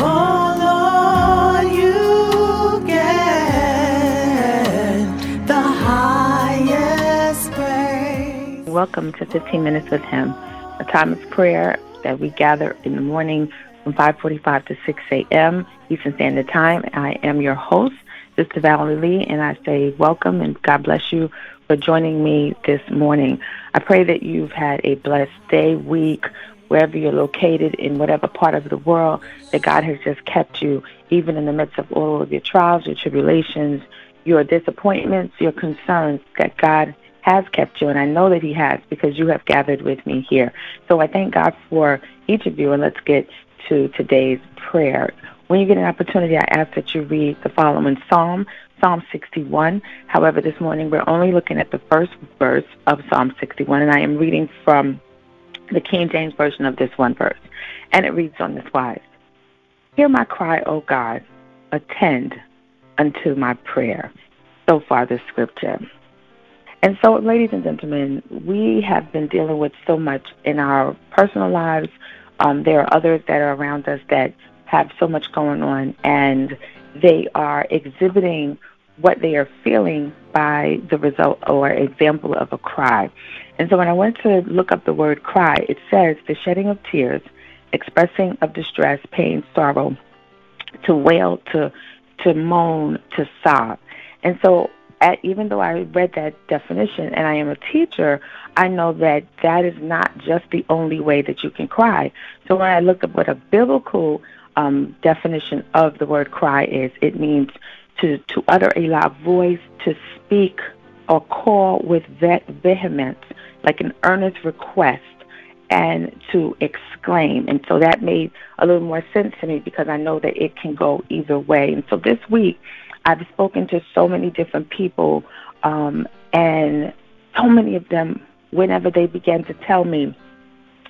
Oh you get the highest praise. Welcome to 15 Minutes with Him, a time of prayer that we gather in the morning from 5:45 to 6 a.m. Eastern Standard Time. I am your host, Sister Valerie Lee, and I say welcome and God bless you for joining me this morning. I pray that you've had a blessed day, week, wherever you're located in whatever part of the world, that God has just kept you, even in the midst of all of your trials, your tribulations, your disappointments, your concerns, that God has kept you. And I know that He has because you have gathered with me here. So I thank God for each of you, and let's get to today's prayer. When you get an opportunity, I ask that you read the following Psalm, Psalm 61. However, this morning we're only looking at the first verse of Psalm 61, and I am reading from the King James Version of this one verse. And it reads on this wise Hear my cry, O God, attend unto my prayer. So far, the scripture. And so, ladies and gentlemen, we have been dealing with so much in our personal lives. Um, there are others that are around us that have so much going on, and they are exhibiting what they are feeling by the result or example of a cry. And so when I went to look up the word cry, it says the shedding of tears, expressing of distress, pain, sorrow, to wail, to to moan, to sob. And so at, even though I read that definition and I am a teacher, I know that that is not just the only way that you can cry. So when I looked up what a biblical um, definition of the word cry is, it means to, to utter a loud voice, to speak or call with ve- vehemence, like an earnest request, and to exclaim. And so that made a little more sense to me because I know that it can go either way. And so this week, I've spoken to so many different people, um, and so many of them, whenever they began to tell me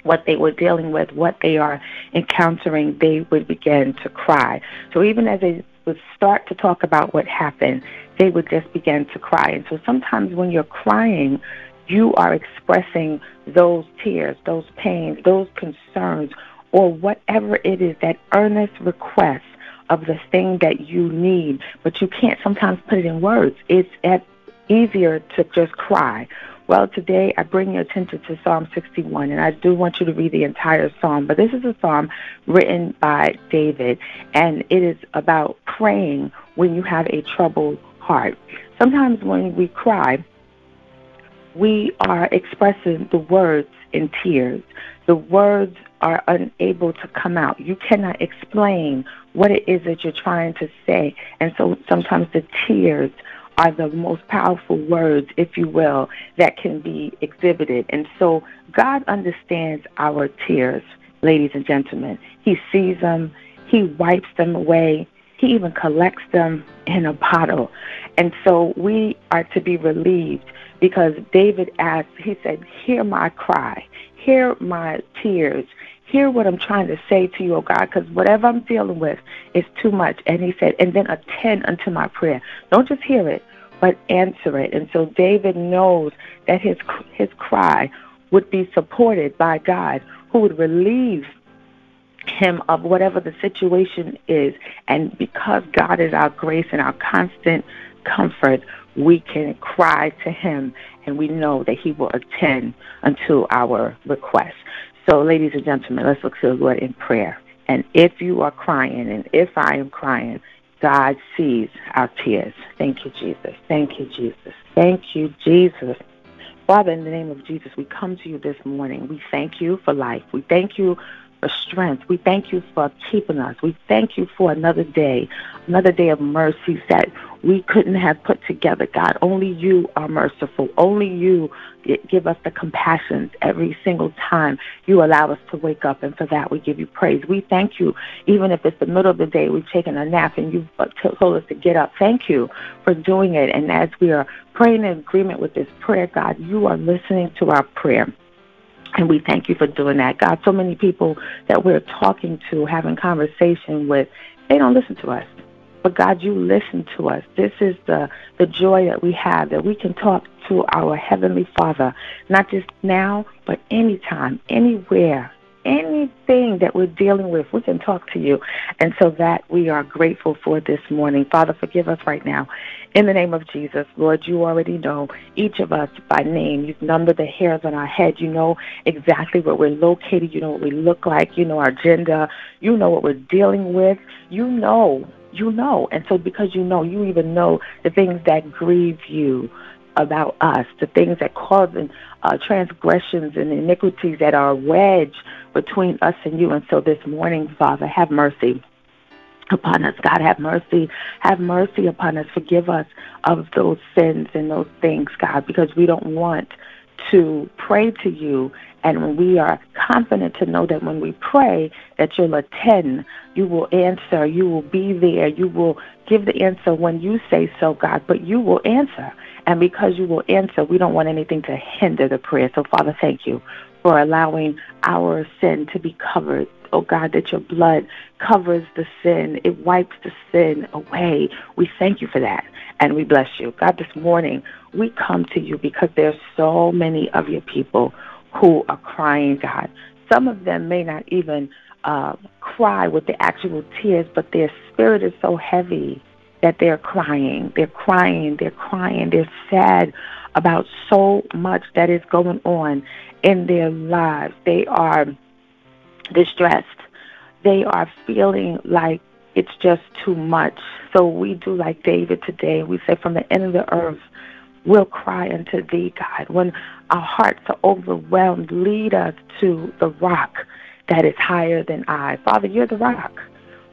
what they were dealing with, what they are encountering, they would begin to cry. So even as they would start to talk about what happened, they would just begin to cry. And so sometimes when you're crying, you are expressing those tears, those pains, those concerns, or whatever it is, that earnest request of the thing that you need, but you can't sometimes put it in words. It's at, easier to just cry well, today I bring your attention to Psalm 61, and I do want you to read the entire psalm. But this is a psalm written by David, and it is about praying when you have a troubled heart. Sometimes when we cry, we are expressing the words in tears. The words are unable to come out. You cannot explain what it is that you're trying to say. And so sometimes the tears are the most powerful words, if you will, that can be exhibited. And so God understands our tears, ladies and gentlemen. He sees them, He wipes them away, He even collects them in a bottle. And so we are to be relieved because David asked, he said, Hear my cry, hear my tears, hear what I'm trying to say to you, oh God, because whatever I'm dealing with is too much. And he said, and then attend unto my prayer. Don't just hear it, but answer it. And so David knows that his his cry would be supported by God, who would relieve him of whatever the situation is. And because God is our grace and our constant comfort, we can cry to him and we know that he will attend unto our request. So, ladies and gentlemen, let's look to the Lord in prayer. And if you are crying, and if I am crying, God sees our tears. Thank you, Jesus. Thank you, Jesus. Thank you, Jesus. Father, in the name of Jesus, we come to you this morning. We thank you for life. We thank you for strength. We thank you for keeping us. We thank you for another day, another day of mercies that we couldn't have put together, God. Only you are merciful. Only you give us the compassion every single time you allow us to wake up. And for that, we give you praise. We thank you, even if it's the middle of the day, we've taken a nap and you've told us to get up. Thank you for doing it. And as we are praying in agreement with this prayer, God, you are listening to our prayer. And we thank you for doing that. God, so many people that we're talking to, having conversation with, they don't listen to us. But God, you listen to us. This is the, the joy that we have, that we can talk to our Heavenly Father, not just now, but anytime, anywhere, anything that we're dealing with, we can talk to you. And so that we are grateful for this morning. Father, forgive us right now. In the name of Jesus, Lord, you already know each of us by name. You've numbered the hairs on our head. You know exactly where we're located. You know what we look like. You know our gender. You know what we're dealing with. You know you know. And so because you know, you even know the things that grieve you about us, the things that cause uh, transgressions and iniquities that are a wedge between us and you. And so this morning, Father, have mercy upon us. God, have mercy. Have mercy upon us. Forgive us of those sins and those things, God, because we don't want to pray to you and we are confident to know that when we pray that you'll attend you will answer you will be there you will give the answer when you say so god but you will answer and because you will answer we don't want anything to hinder the prayer so father thank you for allowing our sin to be covered oh God, that your blood covers the sin. It wipes the sin away. We thank you for that and we bless you. God, this morning we come to you because there's so many of your people who are crying, God. Some of them may not even uh, cry with the actual tears, but their spirit is so heavy that they're crying. They're crying. They're crying. They're sad about so much that is going on in their lives. They are distressed. They are feeling like it's just too much. So we do like David today. We say, From the end of the earth, we'll cry unto thee, God. When our hearts are overwhelmed, lead us to the rock that is higher than I. Father, you're the rock.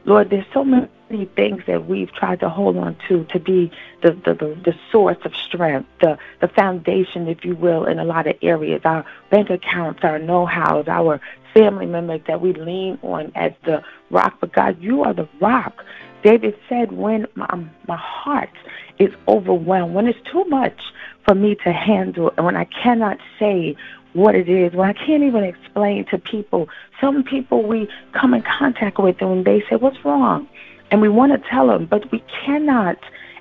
Lord, there's so many things that we've tried to hold on to to be the, the, the, the source of strength, the, the foundation, if you will, in a lot of areas. Our bank accounts, our know-hows, our family members that we lean on as the rock. But God, you are the rock. David said, when my, my heart is overwhelmed, when it's too much for me to handle, and when I cannot say what it is, when I can't even explain to people, some people we come in contact with and they say, what's wrong? And we want to tell them, but we cannot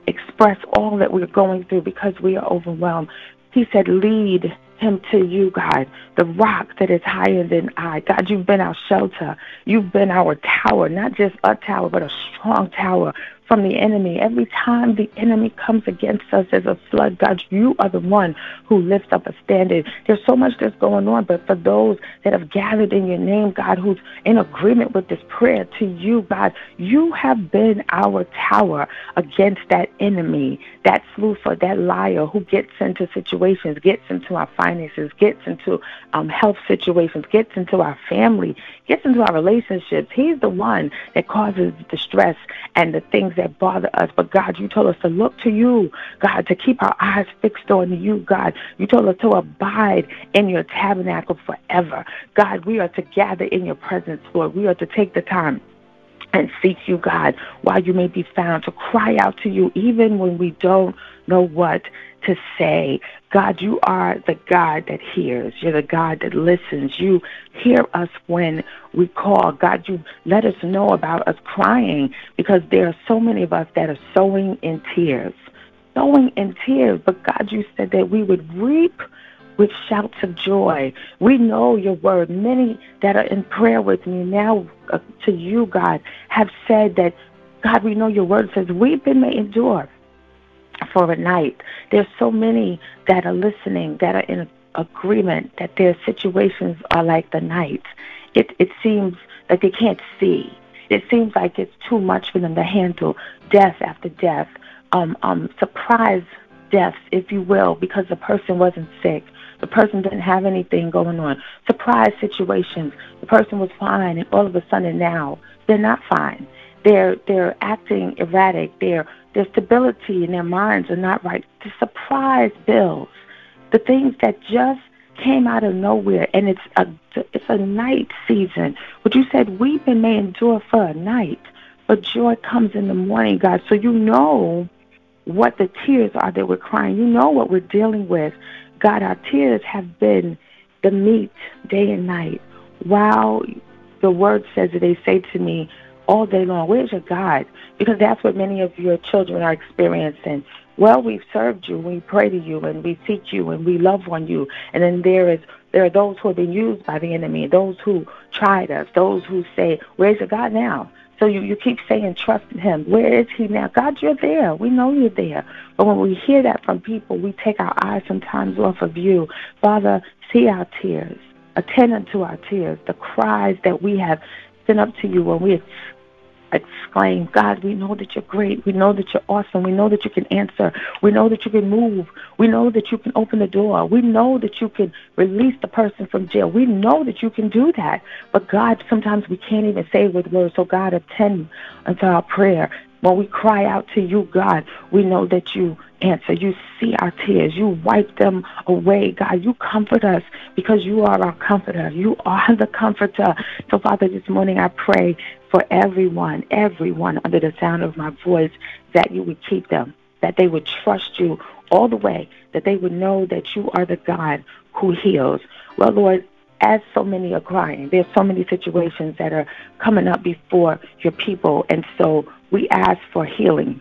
express all that we're going through because we are overwhelmed. He said, lead him to you, God, the rock that is higher than I. God, you've been our shelter. You've been our tower, not just a tower, but a strong tower from the enemy. Every time the enemy comes against us as a flood, God, you are the one who lifts up a standard. There's so much that's going on, but for those that have gathered in your name, God, who's in agreement with this prayer to you, God, you have been our tower against that enemy, that sleufer, that liar who gets into situations, gets into our finances, gets into um, health situations, gets into our family, gets into our relationships. He's the one that causes the stress and the things that bother us. But God, you told us to look to you, God, to keep our eyes fixed on you, God. You told us to abide in your tabernacle forever. God, we are to gather in your presence, Lord. We are to take the time and seek you, God, while you may be found, to cry out to you even when we don't know what to say. God, you are the God that hears. You're the God that listens. You hear us when we call. God, you let us know about us crying because there are so many of us that are sowing in tears. Sowing in tears. But God, you said that we would reap with shouts of joy. We know your word. Many that are in prayer with me now uh, to you, God, have said that, God, we know your word says, weeping may endure for a night. There's so many that are listening that are in agreement that their situations are like the night. It it seems like they can't see. It seems like it's too much for them to handle death after death, um, um, surprise deaths, if you will, because the person wasn't sick. The person didn't have anything going on. Surprise situations. The person was fine, and all of a sudden now they're not fine. They're they're acting erratic. They're their stability in their minds are not right. The surprise bills, the things that just came out of nowhere, and it's a it's a night season. What you said, weeping may endure for a night, but joy comes in the morning, God. So you know what the tears are that we're crying. You know what we're dealing with. God, our tears have been the meat day and night. While the word says that they say to me, all day long. Where's your God? Because that's what many of your children are experiencing. Well, we've served you, we pray to you, and we seek you, and we love on you. And then there is there are those who have been used by the enemy, those who tried us, those who say, "Where's your God now?" So you, you keep saying, trust in him. Where is he now? God, you're there. We know you're there. But when we hear that from people, we take our eyes sometimes off of you. Father, see our tears. Attend unto our tears, the cries that we have sent up to you when we exclaim, God, we know that you're great. We know that you're awesome. We know that you can answer. We know that you can move. We know that you can open the door. We know that you can release the person from jail. We know that you can do that. But God, sometimes we can't even say with words. So God, attend unto our prayer. When we cry out to you, God, we know that you answer. You see our tears. You wipe them away, God. You comfort us because you are our comforter. You are the comforter. So, Father, this morning I pray for everyone, everyone under the sound of my voice, that you would keep them, that they would trust you all the way, that they would know that you are the God who heals. Well, Lord, as so many are crying, there's so many situations that are coming up before your people. And so we ask for healing,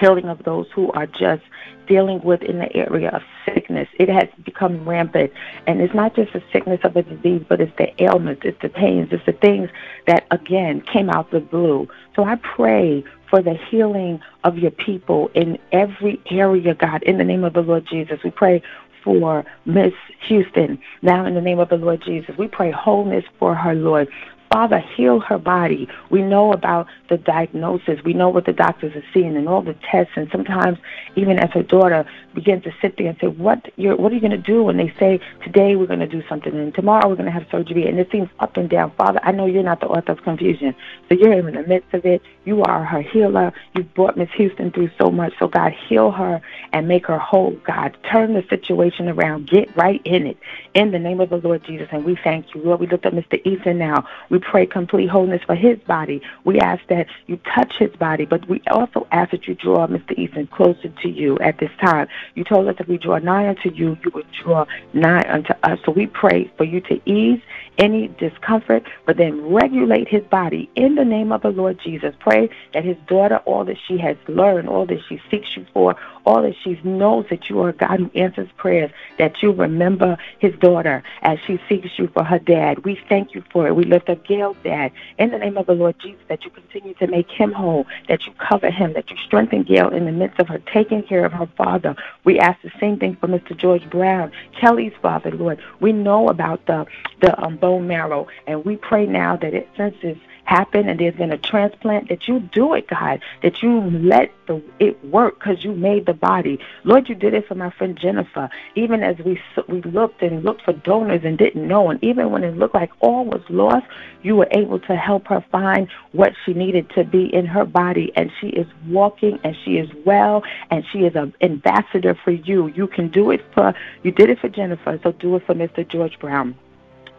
healing of those who are just dealing with in the area of sickness. It has become rampant. And it's not just the sickness of a disease, but it's the ailments, it's the pains, it's the things that, again, came out the blue. So I pray for the healing of your people in every area, God, in the name of the Lord Jesus. We pray for Miss Houston. Now, in the name of the Lord Jesus, we pray wholeness for her, Lord. Father, heal her body. We know about the diagnosis. We know what the doctors are seeing and all the tests. And sometimes, even as her daughter begins to sit there and say, "What you're, what are you going to do?" And they say, "Today we're going to do something, and tomorrow we're going to have surgery," and it seems up and down. Father, I know you're not the author of confusion, so you're in the midst of it. You are her healer. You've brought Miss Houston through so much. So God, heal her and make her whole. God, turn the situation around. Get right in it. In the name of the Lord Jesus, and we thank you, Lord. We lift up Mr. Ethan now. We pray complete wholeness for his body. We ask that you touch his body, but we also ask that you draw Mr. Ethan closer to you at this time. You told us if we draw nigh unto you, you would draw nigh unto us. So we pray for you to ease any discomfort, but then regulate his body in the name of the Lord Jesus. Pray that his daughter, all that she has learned, all that she seeks you for, all that she knows that you are a God who answers prayers, that you remember his daughter as she seeks you for her dad. We thank you for it. We lift up Gail's dad in the name of the Lord Jesus, that you continue to make him whole, that you cover him, that you strengthen Gail in the midst of her taking care of her father. We ask the same thing for Mr. George Brown, Kelly's father, Lord. We know about the the um, bone marrow, and we pray now that it since it's happen and there's been a transplant, that you do it, God, that you let the, it work because you made the body. Lord, you did it for my friend Jennifer. Even as we we looked and looked for donors and didn't know, and even when it looked like all was lost, you were able to help her find what she needed to be in her body, and she is walking and she is well, and she is an ambassador for you. You can do it for you did it for Jennifer, so do it for Mr. George Brown.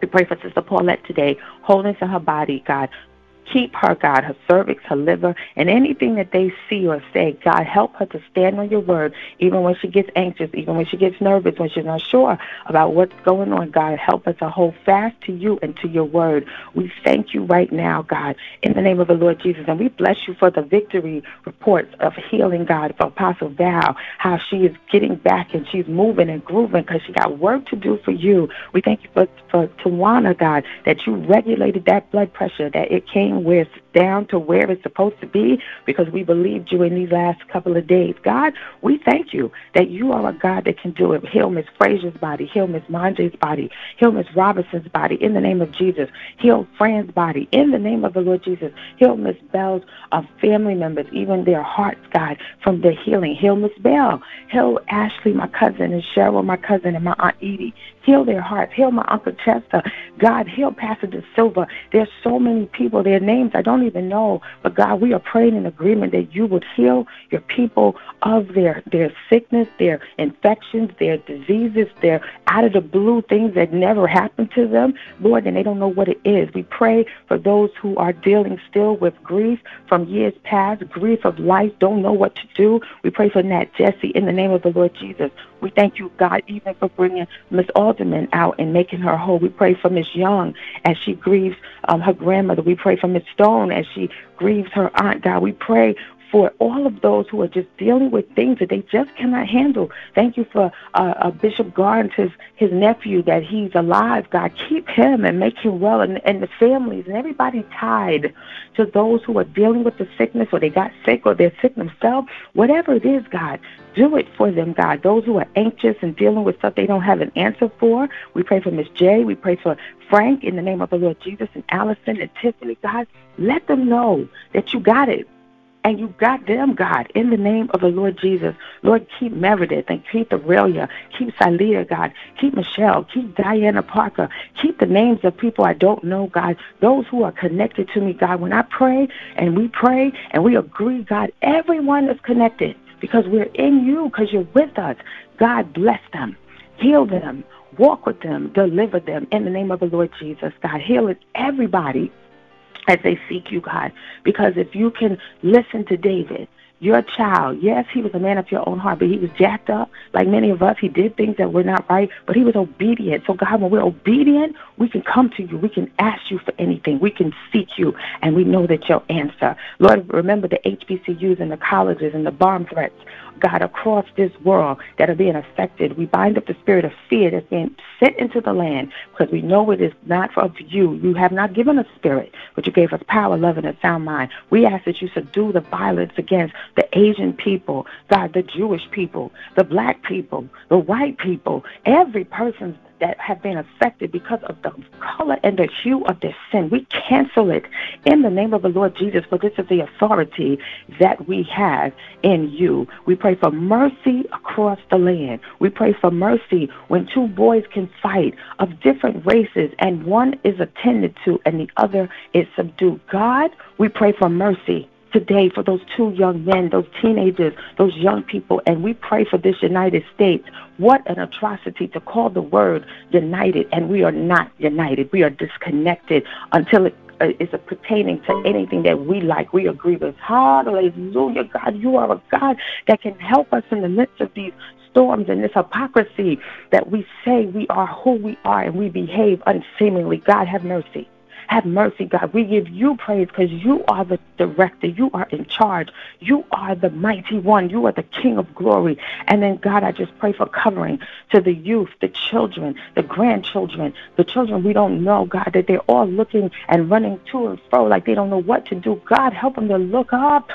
We pray for Sister Paulette today, wholeness in her body, God. Keep her, God, her cervix, her liver, and anything that they see or say. God, help her to stand on your word, even when she gets anxious, even when she gets nervous, when she's not sure about what's going on. God, help her to hold fast to you and to your word. We thank you right now, God, in the name of the Lord Jesus. And we bless you for the victory reports of healing, God, for Apostle Val, how she is getting back and she's moving and grooving because she got work to do for you. We thank you for, for Tawana, God, that you regulated that blood pressure, that it came where it's down to where it's supposed to be because we believed you in these last couple of days. God, we thank you that you are a God that can do it. Heal Miss Frazier's body, heal Miss Manje's body, heal Miss Robinson's body in the name of Jesus. Heal Fran's body in the name of the Lord Jesus. Heal Miss Bell's uh, family members, even their hearts, God, from their healing. Heal Miss Bell. Heal Ashley, my cousin, and Cheryl, my cousin, and my Aunt Edie. Heal their hearts. Heal my Uncle Chester. God, heal Pastor De Silva. There's so many people, their names I don't even know. But God, we are praying in agreement that you would heal your people of their, their sickness, their infections, their diseases, their out of the blue things that never happened to them, Lord, and they don't know what it is. We pray for those who are dealing still with grief from years past, grief of life, don't know what to do. We pray for Nat Jesse in the name of the Lord Jesus We thank you, God, even for bringing Miss Alderman out and making her whole. We pray for Miss Young as she grieves um, her grandmother. We pray for Miss Stone as she grieves her aunt, God. We pray for all of those who are just dealing with things that they just cannot handle. Thank you for uh, uh, Bishop Garnes, his, his nephew, that he's alive. God, keep him and make him well, and, and the families and everybody tied to those who are dealing with the sickness or they got sick or they're sick themselves. Whatever it is, God, do it for them, God. Those who are anxious and dealing with stuff they don't have an answer for. We pray for Miss J. We pray for Frank in the name of the Lord Jesus and Allison and Tiffany, God. Let them know that you got it and you them, God, in the name of the Lord Jesus. Lord, keep Meredith and keep Aurelia, keep Salida, God, keep Michelle, keep Diana Parker, keep the names of people I don't know, God, those who are connected to me, God. When I pray and we pray and we agree, God, everyone is connected because we're in you, because you're with us. God, bless them, heal them, walk with them, deliver them in the name of the Lord Jesus. God, heal it everybody as they seek you, God. Because if you can listen to David, your child, yes, he was a man of your own heart, but he was jacked up like many of us. He did things that were not right, but he was obedient. So, God, when we're obedient, we can come to you. We can ask you for anything. We can seek you, and we know that you'll answer. Lord, remember the HBCUs and the colleges and the bomb threats. God, across this world that are being affected. We bind up the spirit of fear that's being sent into the land because we know it is not of you. You have not given us spirit, but you gave us power, love, and a sound mind. We ask that you subdue the violence against the Asian people, God, the Jewish people, the black people, the white people, every person's that have been affected because of the color and the hue of their sin. We cancel it in the name of the Lord Jesus, for this is the authority that we have in you. We pray for mercy across the land. We pray for mercy when two boys can fight of different races and one is attended to and the other is subdued. God, we pray for mercy today for those two young men, those teenagers, those young people, and we pray for this United States. What an atrocity to call the word united, and we are not united. We are disconnected until it is uh, pertaining to anything that we like, we agree with. Hallelujah, God, you are a God that can help us in the midst of these storms and this hypocrisy that we say we are who we are and we behave unseemingly. God, have mercy. Have mercy, God. We give you praise because you are the director. You are in charge. You are the mighty one. You are the King of glory. And then, God, I just pray for covering to the youth, the children, the grandchildren, the children we don't know, God, that they're all looking and running to and fro like they don't know what to do. God, help them to look up.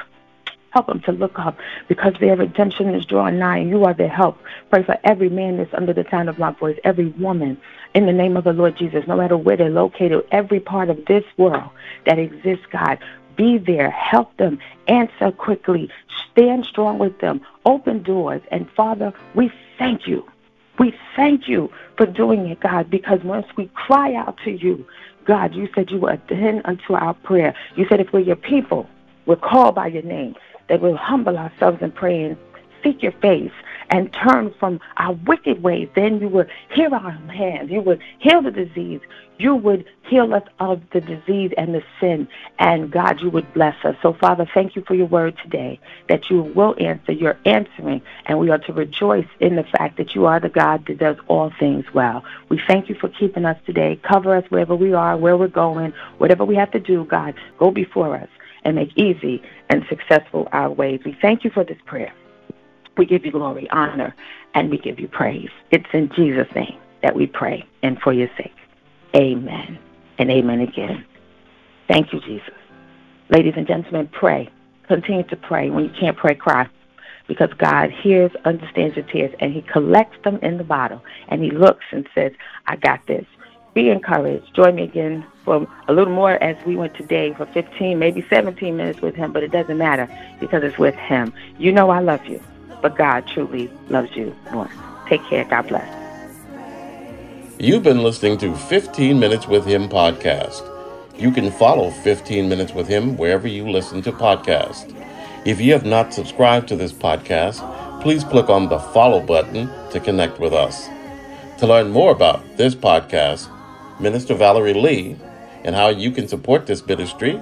Help them to look up because their redemption is drawing nigh and you are their help. Pray for every man that's under the sound of my voice, every woman, in the name of the Lord Jesus, no matter where they're located, every part of this world that exists, God. Be there, help them, answer quickly, stand strong with them, open doors. And Father, we thank you. We thank you for doing it, God, because once we cry out to you, God, you said you will attend unto our prayer. You said if we're your people, we're called by your name that we'll humble ourselves and pray and seek your face and turn from our wicked ways, then you would heal our hands. You would heal the disease. You would heal us of the disease and the sin. And God, you would bless us. So, Father, thank you for your word today that you will answer. You're answering. And we are to rejoice in the fact that you are the God that does all things well. We thank you for keeping us today. Cover us wherever we are, where we're going, whatever we have to do, God, go before us and make easy and successful our ways. We thank you for this prayer. We give you glory, honor, and we give you praise. It's in Jesus' name that we pray and for your sake. Amen and amen again. Thank you, Jesus. Ladies and gentlemen, pray. Continue to pray. When you can't pray, cry. Because God hears, understands your tears, and He collects them in the bottle. And He looks and says, I got this. Be encouraged. Join me again for a little more as we went today for 15, maybe 17 minutes with Him, but it doesn't matter because it's with Him. You know I love you, but God truly loves you more. Take care. God bless. You've been listening to 15 Minutes with Him podcast. You can follow 15 Minutes with Him wherever you listen to podcasts. If you have not subscribed to this podcast, please click on the follow button to connect with us. To learn more about this podcast, Minister Valerie Lee, and how you can support this ministry,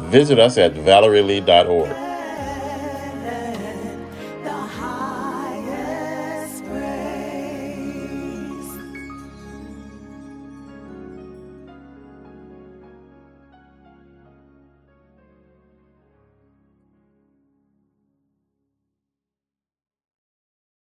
visit us at valerielee.org.